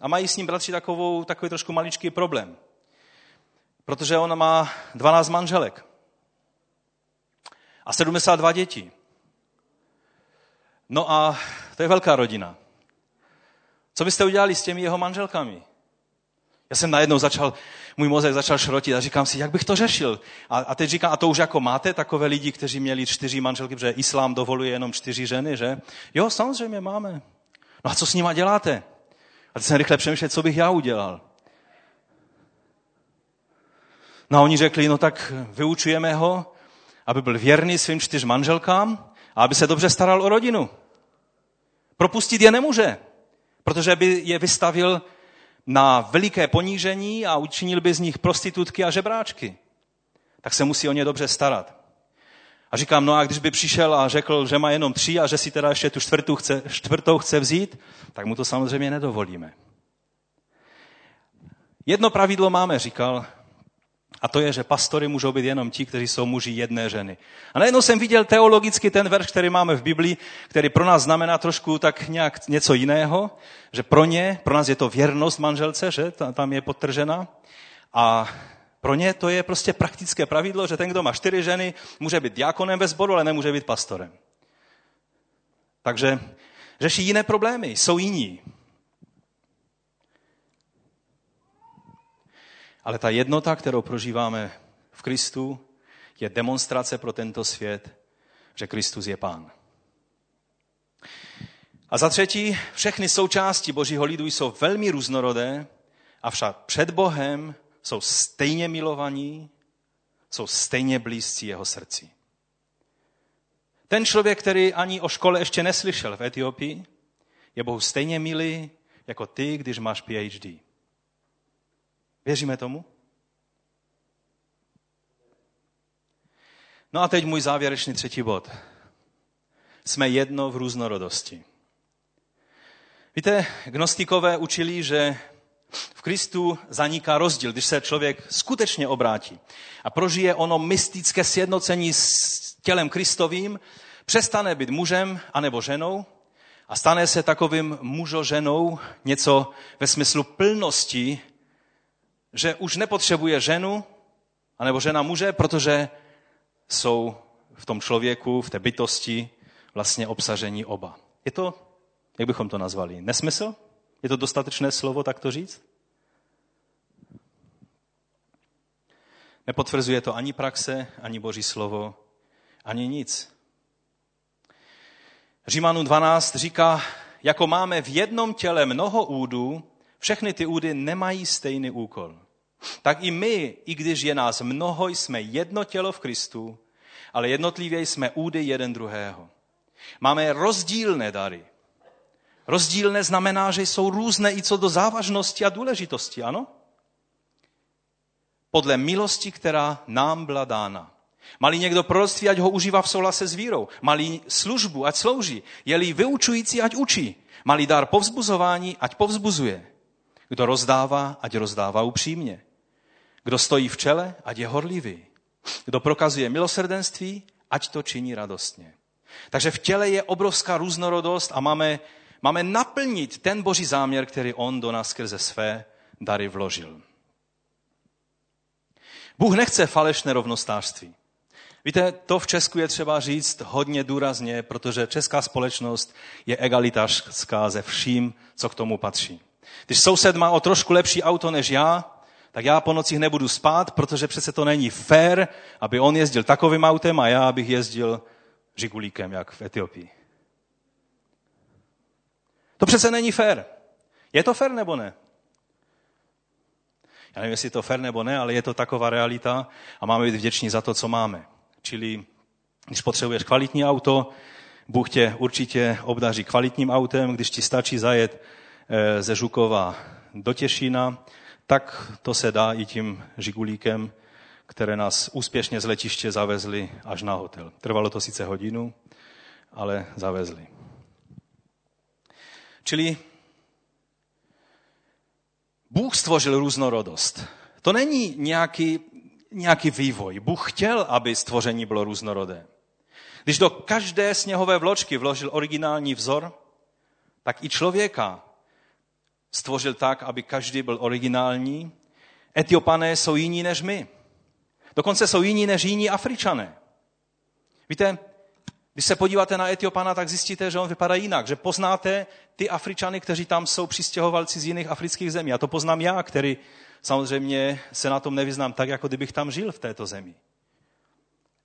a mají s ním bratři takovou, takový trošku maličký problém. Protože ona má 12 manželek a 72 dětí. No a to je velká rodina. Co byste udělali s těmi jeho manželkami? Já jsem najednou začal, můj mozek začal šrotit a říkám si, jak bych to řešil. A, a teď říkám, a to už jako máte takové lidi, kteří měli čtyři manželky, protože islám dovoluje jenom čtyři ženy, že? Jo, samozřejmě máme. No a co s nima děláte? A teď jsem rychle přemýšlel, co bych já udělal. No a oni řekli, no tak vyučujeme ho, aby byl věrný svým čtyř manželkám a aby se dobře staral o rodinu. Propustit je nemůže, protože by je vystavil na veliké ponížení a učinil by z nich prostitutky a žebráčky. Tak se musí o ně dobře starat. A říkám, no a když by přišel a řekl, že má jenom tři a že si teda ještě tu čtvrtou chce, čtvrtou chce vzít, tak mu to samozřejmě nedovolíme. Jedno pravidlo máme, říkal a to je, že pastory můžou být jenom ti, kteří jsou muži jedné ženy. A najednou jsem viděl teologicky ten verš, který máme v Biblii, který pro nás znamená trošku tak nějak něco jiného, že pro ně, pro nás je to věrnost manželce, že tam je potržena. A pro ně to je prostě praktické pravidlo, že ten, kdo má čtyři ženy, může být diakonem ve sboru, ale nemůže být pastorem. Takže řeší jiné problémy, jsou jiní. Ale ta jednota, kterou prožíváme v Kristu, je demonstrace pro tento svět, že Kristus je Pán. A za třetí, všechny součásti Božího lidu jsou velmi různorodé, avšak před Bohem jsou stejně milovaní, jsou stejně blízcí jeho srdci. Ten člověk, který ani o škole ještě neslyšel v Etiopii, je Bohu stejně milý jako ty, když máš PhD. Věříme tomu? No a teď můj závěrečný třetí bod. Jsme jedno v různorodosti. Víte, gnostikové učili, že v Kristu zaniká rozdíl, když se člověk skutečně obrátí a prožije ono mystické sjednocení s tělem Kristovým, přestane být mužem anebo ženou a stane se takovým mužo-ženou něco ve smyslu plnosti, že už nepotřebuje ženu anebo žena muže, protože jsou v tom člověku, v té bytosti vlastně obsažení oba. Je to, jak bychom to nazvali, nesmysl? Je to dostatečné slovo tak to říct? Nepotvrzuje to ani praxe, ani Boží slovo, ani nic. Římanu 12 říká, jako máme v jednom těle mnoho údů, všechny ty údy nemají stejný úkol. Tak i my, i když je nás mnoho, jsme jedno tělo v Kristu, ale jednotlivě jsme údy jeden druhého. Máme rozdílné dary. Rozdílné znamená, že jsou různé i co do závažnosti a důležitosti, ano? Podle milosti, která nám byla dána. Malý někdo proroctví, ať ho užívá v souhlase s vírou. Malý službu, ať slouží. Je-li vyučující, ať učí. Malý dar povzbuzování, ať povzbuzuje. Kdo rozdává, ať rozdává upřímně. Kdo stojí v čele, ať je horlivý. Kdo prokazuje milosrdenství, ať to činí radostně. Takže v těle je obrovská různorodost a máme, máme naplnit ten boží záměr, který on do nás skrze své dary vložil. Bůh nechce falešné rovnostářství. Víte, to v Česku je třeba říct hodně důrazně, protože česká společnost je egalitářská ze vším, co k tomu patří. Když soused má o trošku lepší auto než já, tak já po nocích nebudu spát, protože přece to není fér, aby on jezdil takovým autem a já abych jezdil žigulíkem, jak v Etiopii. To přece není fér. Je to fér nebo ne? Já nevím, jestli je to fér nebo ne, ale je to taková realita a máme být vděční za to, co máme. Čili když potřebuješ kvalitní auto, Bůh tě určitě obdaří kvalitním autem, když ti stačí zajet eh, ze Žukova do Těšína, tak to se dá i tím žigulíkem, které nás úspěšně z letiště zavezli až na hotel. Trvalo to sice hodinu, ale zavezli. Čili Bůh stvořil různorodost. To není nějaký, nějaký vývoj. Bůh chtěl, aby stvoření bylo různorodé. Když do každé sněhové vločky vložil originální vzor, tak i člověka stvořil tak, aby každý byl originální. Etiopané jsou jiní než my. Dokonce jsou jiní než jiní Afričané. Víte, když se podíváte na Etiopana, tak zjistíte, že on vypadá jinak, že poznáte ty Afričany, kteří tam jsou přistěhovalci z jiných afrických zemí. A to poznám já, který samozřejmě se na tom nevyznám tak, jako kdybych tam žil v této zemi.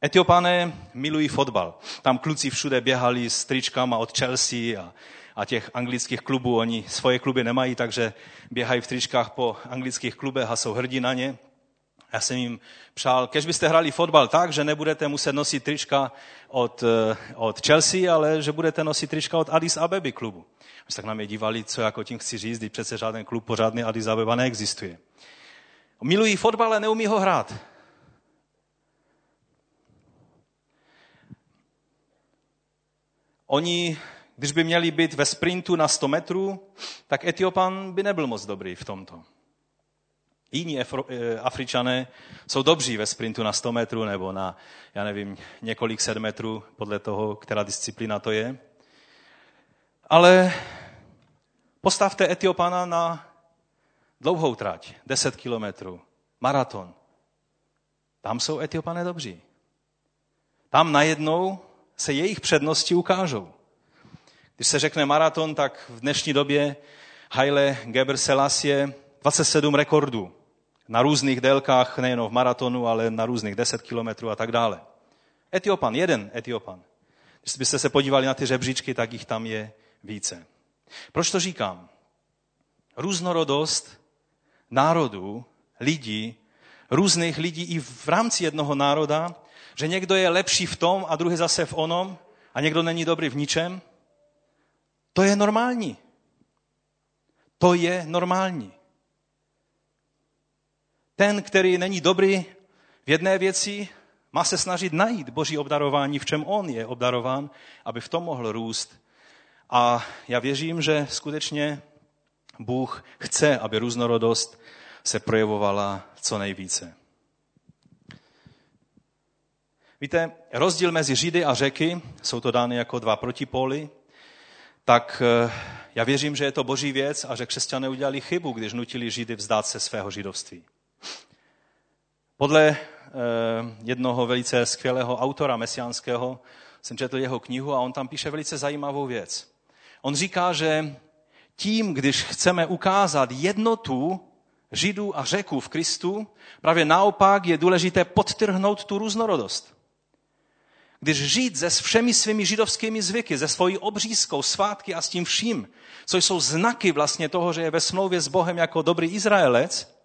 Etiopané milují fotbal. Tam kluci všude běhali s tričkama od Chelsea a, a těch anglických klubů. Oni svoje kluby nemají, takže běhají v tričkách po anglických klubech a jsou hrdí na ně. Já jsem jim přál, kež byste hráli fotbal tak, že nebudete muset nosit trička od, eh, od Chelsea, ale že budete nosit trička od Addis Abeby klubu. My tak na mě dívali, co jako tím chci říct, když přece žádný klub pořádný Addis Abeba neexistuje. Milují fotbal, ale neumí ho hrát. Oni, když by měli být ve sprintu na 100 metrů, tak Etiopan by nebyl moc dobrý v tomto. Jiní eh, Afričané jsou dobří ve sprintu na 100 metrů nebo na, já nevím, několik set metrů, podle toho, která disciplína to je. Ale postavte Etiopana na dlouhou trať, 10 kilometrů, maraton. Tam jsou Etiopané dobří. Tam najednou se jejich přednosti ukážou. Když se řekne maraton, tak v dnešní době Haile Geber Selassie 27 rekordů na různých délkách, nejen v maratonu, ale na různých 10 kilometrů a tak dále. Etiopan, jeden Etiopan. Když byste se podívali na ty žebříčky, tak jich tam je více. Proč to říkám? Různorodost národů, lidí, různých lidí i v rámci jednoho národa, že někdo je lepší v tom a druhý zase v onom a někdo není dobrý v ničem, to je normální. To je normální. Ten, který není dobrý v jedné věci, má se snažit najít boží obdarování, v čem on je obdarován, aby v tom mohl růst A já věřím, že skutečně Bůh chce, aby různorodost se projevovala co nejvíce. Víte, rozdíl mezi Židy a řeky, jsou to dány jako dva protipóly, tak eh, já věřím, že je to boží věc a že křesťané udělali chybu, když nutili Židy vzdát se svého židovství. Podle eh, jednoho velice skvělého autora mesiánského jsem četl jeho knihu a on tam píše velice zajímavou věc. On říká, že tím, když chceme ukázat jednotu Židů a Řeků v Kristu, právě naopak je důležité podtrhnout tu různorodost. Když žít se všemi svými židovskými zvyky, ze svojí obřízkou, svátky a s tím vším, co jsou znaky vlastně toho, že je ve smlouvě s Bohem jako dobrý Izraelec,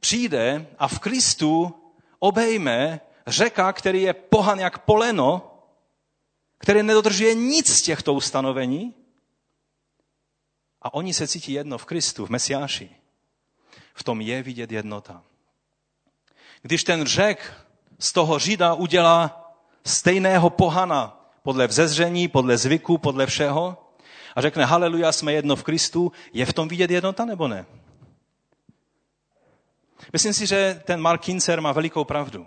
přijde a v Kristu obejme řeka, který je pohan jak poleno, který nedodržuje nic z těchto ustanovení, a oni se cítí jedno v Kristu, v Mesiáši. V tom je vidět jednota. Když ten řek z toho Žida udělá stejného pohana podle vzezření, podle zvyku, podle všeho a řekne haleluja, jsme jedno v Kristu, je v tom vidět jednota nebo ne? Myslím si, že ten Mark Kincer má velikou pravdu.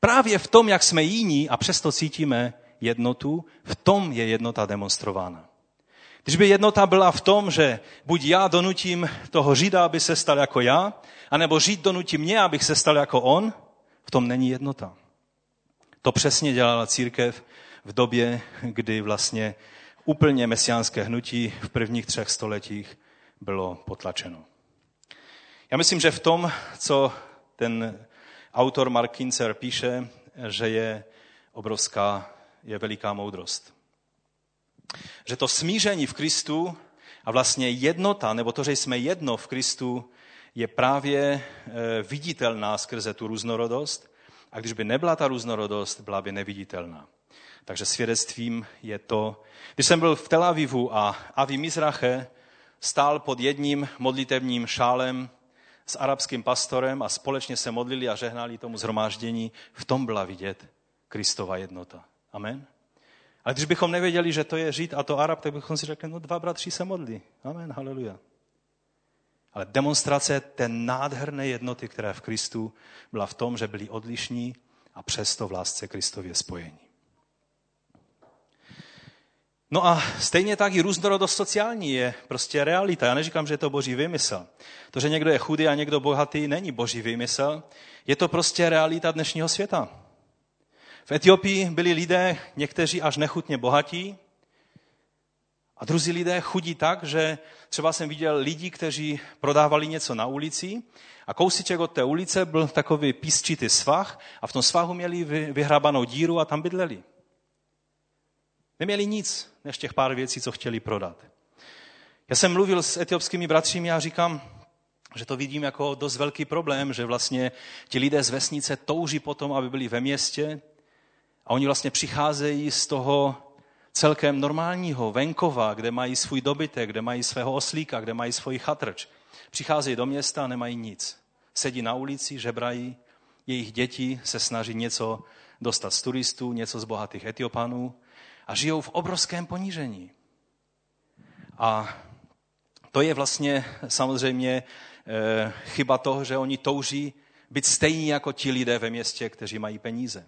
Právě v tom, jak jsme jiní a přesto cítíme jednotu, v tom je jednota demonstrována. Když by jednota byla v tom, že buď já donutím toho Žida, aby se stal jako já, anebo Žid donutí mě, abych se stal jako on, v tom není jednota. To přesně dělala církev v době, kdy vlastně úplně mesiánské hnutí v prvních třech stoletích bylo potlačeno. Já myslím, že v tom, co ten autor Mark Kinzer píše, že je obrovská, je veliká moudrost. Že to smíření v Kristu a vlastně jednota, nebo to, že jsme jedno v Kristu, je právě eh, viditelná skrze tu různorodost. A když by nebyla ta různorodost, byla by neviditelná. Takže svědectvím je to, když jsem byl v Tel Avivu a Avi Mizrache stál pod jedním modlitevním šálem s arabským pastorem a společně se modlili a žehnali tomu zhromáždění, v tom byla vidět Kristova jednota. Amen. A když bychom nevěděli, že to je Žid a to Arab, tak bychom si řekli, no dva bratři se modlí. Amen, haleluja. Ale demonstrace té nádherné jednoty, která v Kristu byla v tom, že byli odlišní a přesto v lásce Kristově spojení. No a stejně tak i různorodost sociální je prostě realita. Já neříkám, že je to boží vymysl. To, že někdo je chudý a někdo bohatý, není boží vymysl. Je to prostě realita dnešního světa. V Etiopii byli lidé, někteří až nechutně bohatí, a druzí lidé chudí tak, že třeba jsem viděl lidi, kteří prodávali něco na ulici a kousíček od té ulice byl takový písčitý svah a v tom svahu měli vyhrabanou díru a tam bydleli. Neměli nic, než těch pár věcí, co chtěli prodat. Já jsem mluvil s etiopskými bratřími a říkám, že to vidím jako dost velký problém, že vlastně ti lidé z vesnice touží potom, aby byli ve městě a oni vlastně přicházejí z toho celkem normálního venkova, kde mají svůj dobytek, kde mají svého oslíka, kde mají svůj chatrč. Přicházejí do města a nemají nic. Sedí na ulici, žebrají, jejich děti se snaží něco dostat z turistů, něco z bohatých Etiopanů a žijou v obrovském ponížení. A to je vlastně samozřejmě e, chyba toho, že oni touží být stejní jako ti lidé ve městě, kteří mají peníze.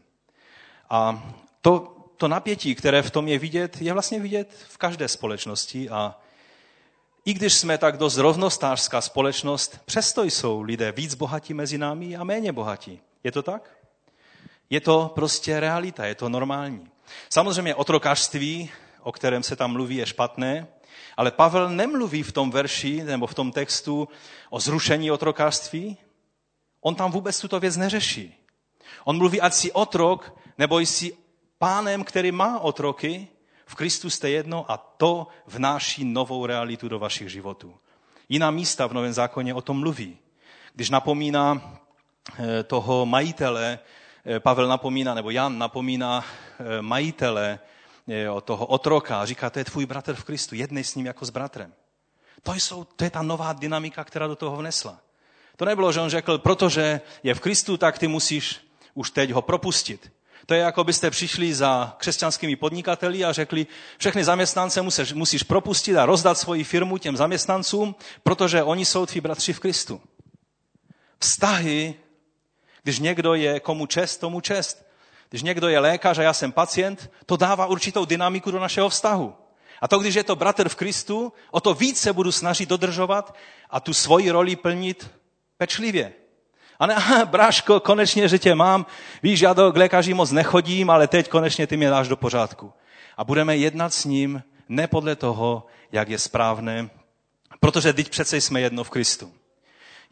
A to, to napětí, které v tom je vidět, je vlastně vidět v každé společnosti a i když jsme tak dost rovnostářská společnost, přesto jsou lidé víc bohatí mezi námi a méně bohatí. Je to tak? Je to prostě realita, je to normální. Samozřejmě otrokářství, o kterém se tam mluví, je špatné, ale Pavel nemluví v tom verši nebo v tom textu o zrušení otrokářství. On tam vůbec tuto věc neřeší. On mluví, ať si otrok, nebo jsi pánem, který má otroky, v Kristu jste jedno a to vnáší novou realitu do vašich životů. Jiná místa v Novém zákoně o tom mluví. Když napomíná eh, toho majitele, eh, Pavel napomíná, nebo Jan napomíná eh, majitele toho otroka a říká, to je tvůj bratr v Kristu, jednej s ním jako s bratrem. To, jsou, to je ta nová dynamika, která do toho vnesla. To nebylo, že on řekl, protože je v Kristu, tak ty musíš už teď ho propustit. To je jako byste přišli za křesťanskými podnikateli a řekli, všechny zaměstnance musíš, musíš propustit a rozdat svoji firmu těm zaměstnancům, protože oni jsou tví bratři v Kristu. Vztahy, když někdo je komu čest, tomu čest. Když někdo je lékař a já jsem pacient, to dává určitou dynamiku do našeho vztahu. A to, když je to bratr v Kristu, o to více budu snažit dodržovat a tu svoji roli plnit pečlivě. A ne, bráško, konečně, že tě mám, víš, já do lékaři moc nechodím, ale teď konečně ty mě dáš do pořádku. A budeme jednat s ním ne podle toho, jak je správné, protože teď přece jsme jedno v Kristu.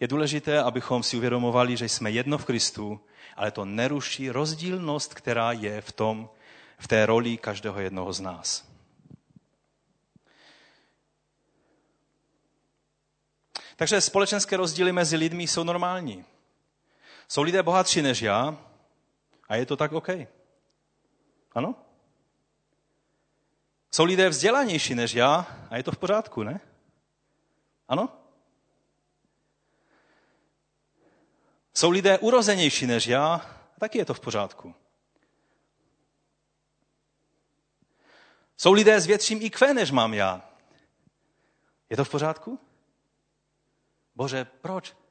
Je důležité, abychom si uvědomovali, že jsme jedno v Kristu, ale to neruší rozdílnost, která je v tom, v té roli každého jednoho z nás. Takže společenské rozdíly mezi lidmi jsou normální. Jsou lidé bohatší než já a je to tak OK. Ano? Jsou lidé vzdělanější než já a je to v pořádku, ne? Ano? Jsou lidé urozenější než já a taky je to v pořádku. Jsou lidé s větším IQ než mám já. Je to v pořádku? Bože, proč?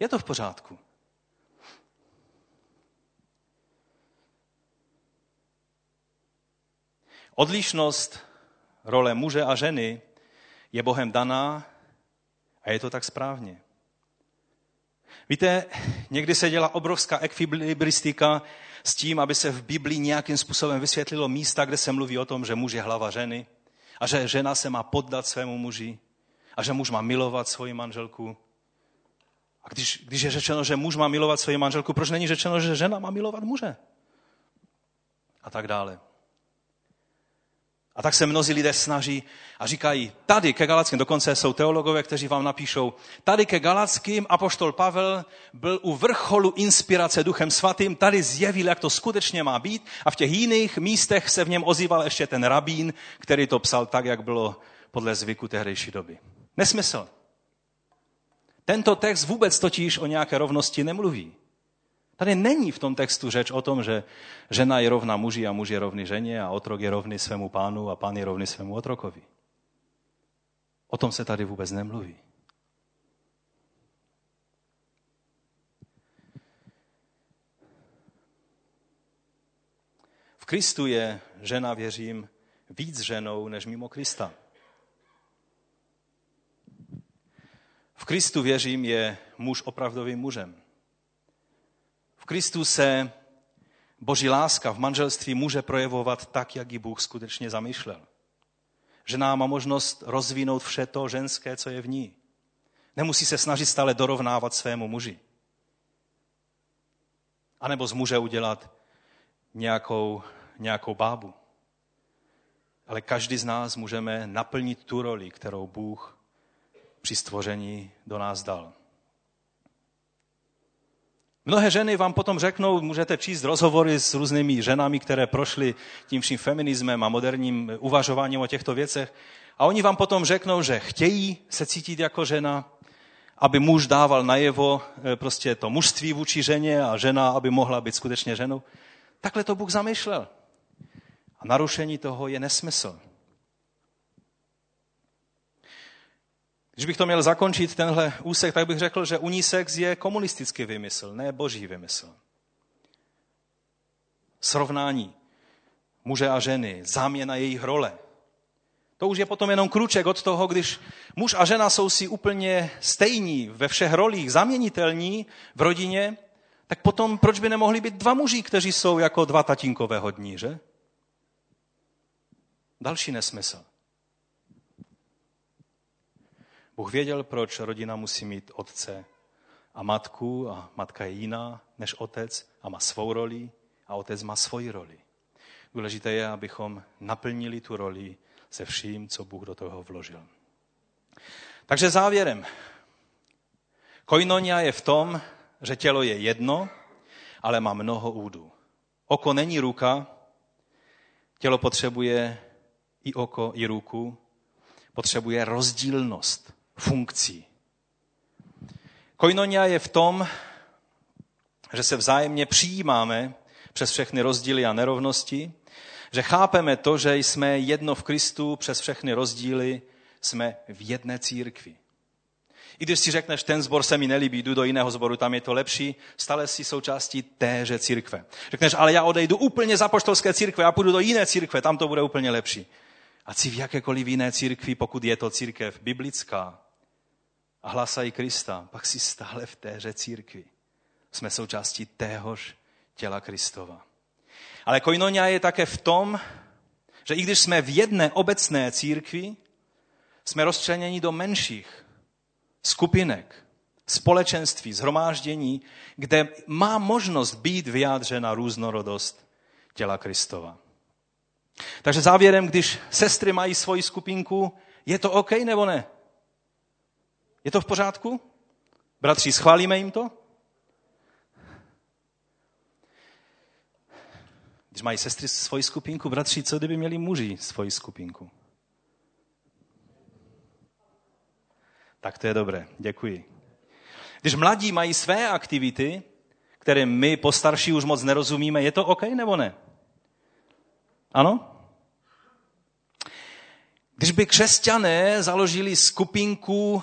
Je to v pořádku. Odlišnost role muže a ženy je Bohem daná a je to tak správně. Víte, někdy se dělá obrovská ekvilibristika s tím, aby se v Biblii nějakým způsobem vysvětlilo místa, kde se mluví o tom, že muž je hlava ženy a že žena se má poddat svému muži a že muž má milovat svoji manželku. A když, když je řečeno, že muž má milovat svoji manželku, proč není řečeno, že žena má milovat muže? A tak dále. A tak se mnozí lidé snaží a říkají, tady ke Galackým, dokonce jsou teologové, kteří vám napíšou, tady ke Galackým apoštol Pavel byl u vrcholu inspirace duchem svatým, tady zjevil, jak to skutečně má být a v těch jiných místech se v něm ozýval ještě ten rabín, který to psal tak, jak bylo podle zvyku tehdejší doby. Nesmysl. Tento text vůbec totiž o nějaké rovnosti nemluví. Tady není v tom textu řeč o tom, že žena je rovná muži a muž je rovný ženě a otrok je rovný svému pánu a pán je rovný svému otrokovi. O tom se tady vůbec nemluví. V Kristu je žena, věřím, víc ženou než mimo Krista. Kristu, věřím, je muž opravdovým mužem. V Kristu se boží láska v manželství může projevovat tak, jak ji Bůh skutečně zamýšlel. Žena má možnost rozvinout vše to ženské, co je v ní. Nemusí se snažit stále dorovnávat svému muži. A nebo z muže udělat nějakou, nějakou bábu. Ale každý z nás můžeme naplnit tu roli, kterou Bůh při stvoření do nás dal. Mnohé ženy vám potom řeknou, můžete číst rozhovory s různými ženami, které prošly tím vším feminismem a moderním uvažováním o těchto věcech. A oni vám potom řeknou, že chtějí se cítit jako žena, aby muž dával najevo eh, prostě to mužství vůči ženě a žena, aby mohla být skutečně ženou. Takhle to Bůh zamýšlel. A narušení toho je nesmysl. Když bych to měl zakončit, tenhle úsek, tak bych řekl, že unisex je komunistický vymysl, ne boží vymysl. Srovnání muže a ženy, záměna jejich role. To už je potom jenom kruček od toho, když muž a žena jsou si úplně stejní ve všech rolích, zaměnitelní v rodině, tak potom proč by nemohli být dva muži, kteří jsou jako dva tatínkové hodní, že? Další nesmysl. Bůh věděl, proč rodina musí mít otce a matku a matka je jiná než otec a má svou roli a otec má svoji roli. Důležité je, abychom naplnili tu roli se vším, co Bůh do toho vložil. Takže závěrem. Koinonia je v tom, že tělo je jedno, ale má mnoho údů. Oko není ruka, tělo potřebuje i oko, i ruku, potřebuje rozdílnost funkcí. Koinonia je v tom, že se vzájemně přijímáme přes všechny rozdíly a nerovnosti, že chápeme to, že jsme jedno v Kristu přes všechny rozdíly, jsme v jedné církvi. I když si řekneš, ten zbor se mi nelíbí, jdu do jiného zboru, tam je to lepší, stále si součástí téže církve. Řekneš, ale já odejdu úplně z apoštolské církve, já půjdu do jiné církve, tam to bude úplně lepší. A si v jakékoliv jiné církvi, pokud je to církev biblická a hlasají Krista, pak si stále v téže církvi. Jsme součástí téhož těla Kristova. Ale koinonia je také v tom, že i když jsme v jedné obecné církvi, jsme rozčleněni do menších skupinek, společenství, zhromáždění, kde má možnost být vyjádřena různorodost těla Kristova. Takže závěrem, když sestry mají svoji skupinku, je to OK nebo ne? Je to v pořádku? Bratři, schválíme jim to? Když mají sestry svoji skupinku, bratři, co kdyby měli muži svoji skupinku? Tak to je dobré, děkuji. Když mladí mají své aktivity, které my postarší už moc nerozumíme, je to OK nebo ne? Ano? Když by křesťané založili skupinku,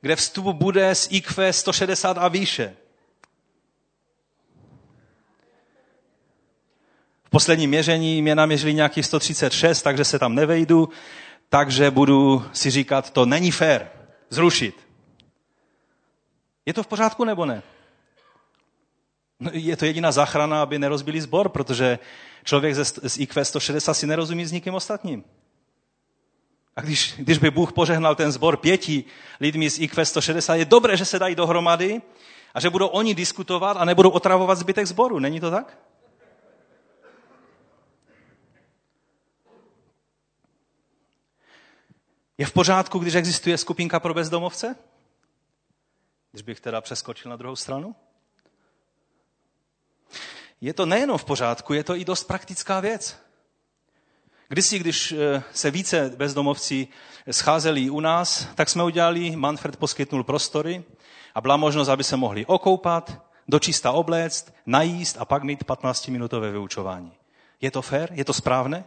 kde vstup bude z IQ 160 a výše, V posledním měření mě naměřili nějakých 136, takže se tam nevejdu, takže budu si říkat, to není fér, zrušit. Je to v pořádku nebo ne? No, je to jediná záchrana, aby nerozbili zbor, protože člověk z IQ 160 si nerozumí s nikým ostatním. A když, když by Bůh požehnal ten zbor pěti lidmi z IQ 160, je dobré, že se dají dohromady a že budou oni diskutovat a nebudou otravovat zbytek zboru. Není to tak? Je v pořádku, když existuje skupinka pro bezdomovce? Když bych teda přeskočil na druhou stranu? Je to nejenom v pořádku, je to i dost praktická věc. Kdysi, když eh, se více bezdomovci scházeli u nás, tak jsme udělali, Manfred poskytnul prostory a byla možnost, aby se mohli okoupat, dočista obléct, najíst a pak mít 15-minutové vyučování. Je to fér? Je to správné?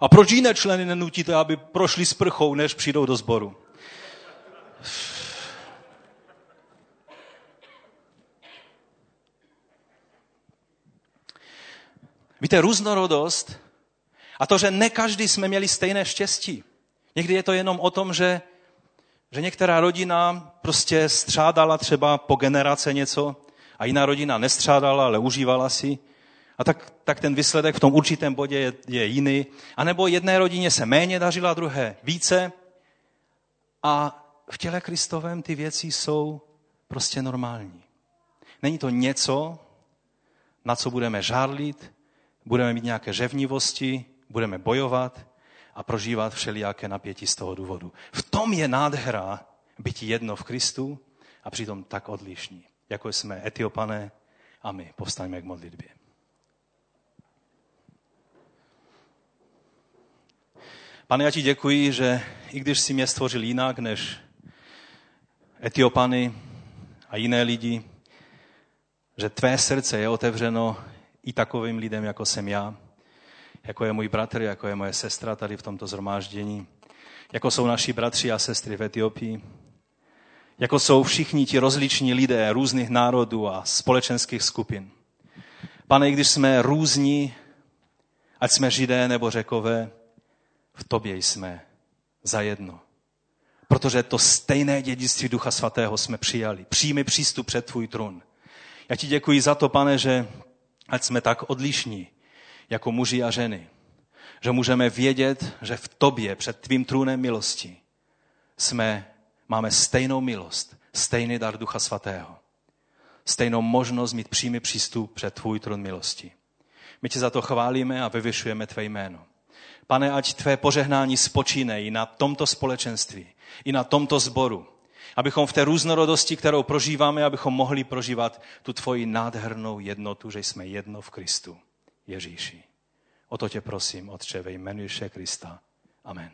A proč jiné členy nenutíte, aby prošli sprchou, než přijdou do sboru? Víte, různorodost a to, že ne každý jsme měli stejné štěstí. Někdy je to jenom o tom, že, že některá rodina prostě střádala třeba po generace něco a jiná rodina nestřádala, ale užívala si. A tak, tak ten výsledek v tom určitém bodě je, je jiný. A nebo jedné rodině se méně dařila, druhé více. A v těle Kristovém ty věci jsou prostě normální. Není to něco, na co budeme žárlit, budeme mít nějaké řevnivosti, budeme bojovat a prožívat všelijaké napětí z toho důvodu. V tom je nádhera být jedno v Kristu a přitom tak odlišní, jako jsme etiopané a my. Povstaňme k modlitbě. Pane, já ti děkuji, že i když jsi mě stvořil jinak než Etiopany a jiné lidi, že tvé srdce je otevřeno i takovým lidem, jako jsem já, jako je můj bratr, jako je moje sestra tady v tomto zhromáždění, jako jsou naši bratři a sestry v Etiopii, jako jsou všichni ti rozliční lidé různých národů a společenských skupin. Pane, i když jsme různí, ať jsme židé nebo řekové, v tobě jsme zajedno. Protože to stejné dědictví Ducha Svatého jsme přijali. Přijmi přístup před tvůj trůn. Já ti děkuji za to, pane, že ať jsme tak odlišní jako muži a ženy, že můžeme vědět, že v tobě před tvým trůnem milosti jsme, máme stejnou milost, stejný dar Ducha Svatého, stejnou možnost mít přímý přístup před tvůj trůn milosti. My tě za to chválíme a vyvyšujeme tvé jméno. Pane, ať tvé požehnání i na tomto společenství, i na tomto sboru, abychom v té různorodosti, kterou prožíváme, abychom mohli prožívat tu tvoji nádhernou jednotu, že jsme jedno v Kristu, Ježíši. O to tě prosím, Otče, ve jménu Ježíše Krista. Amen.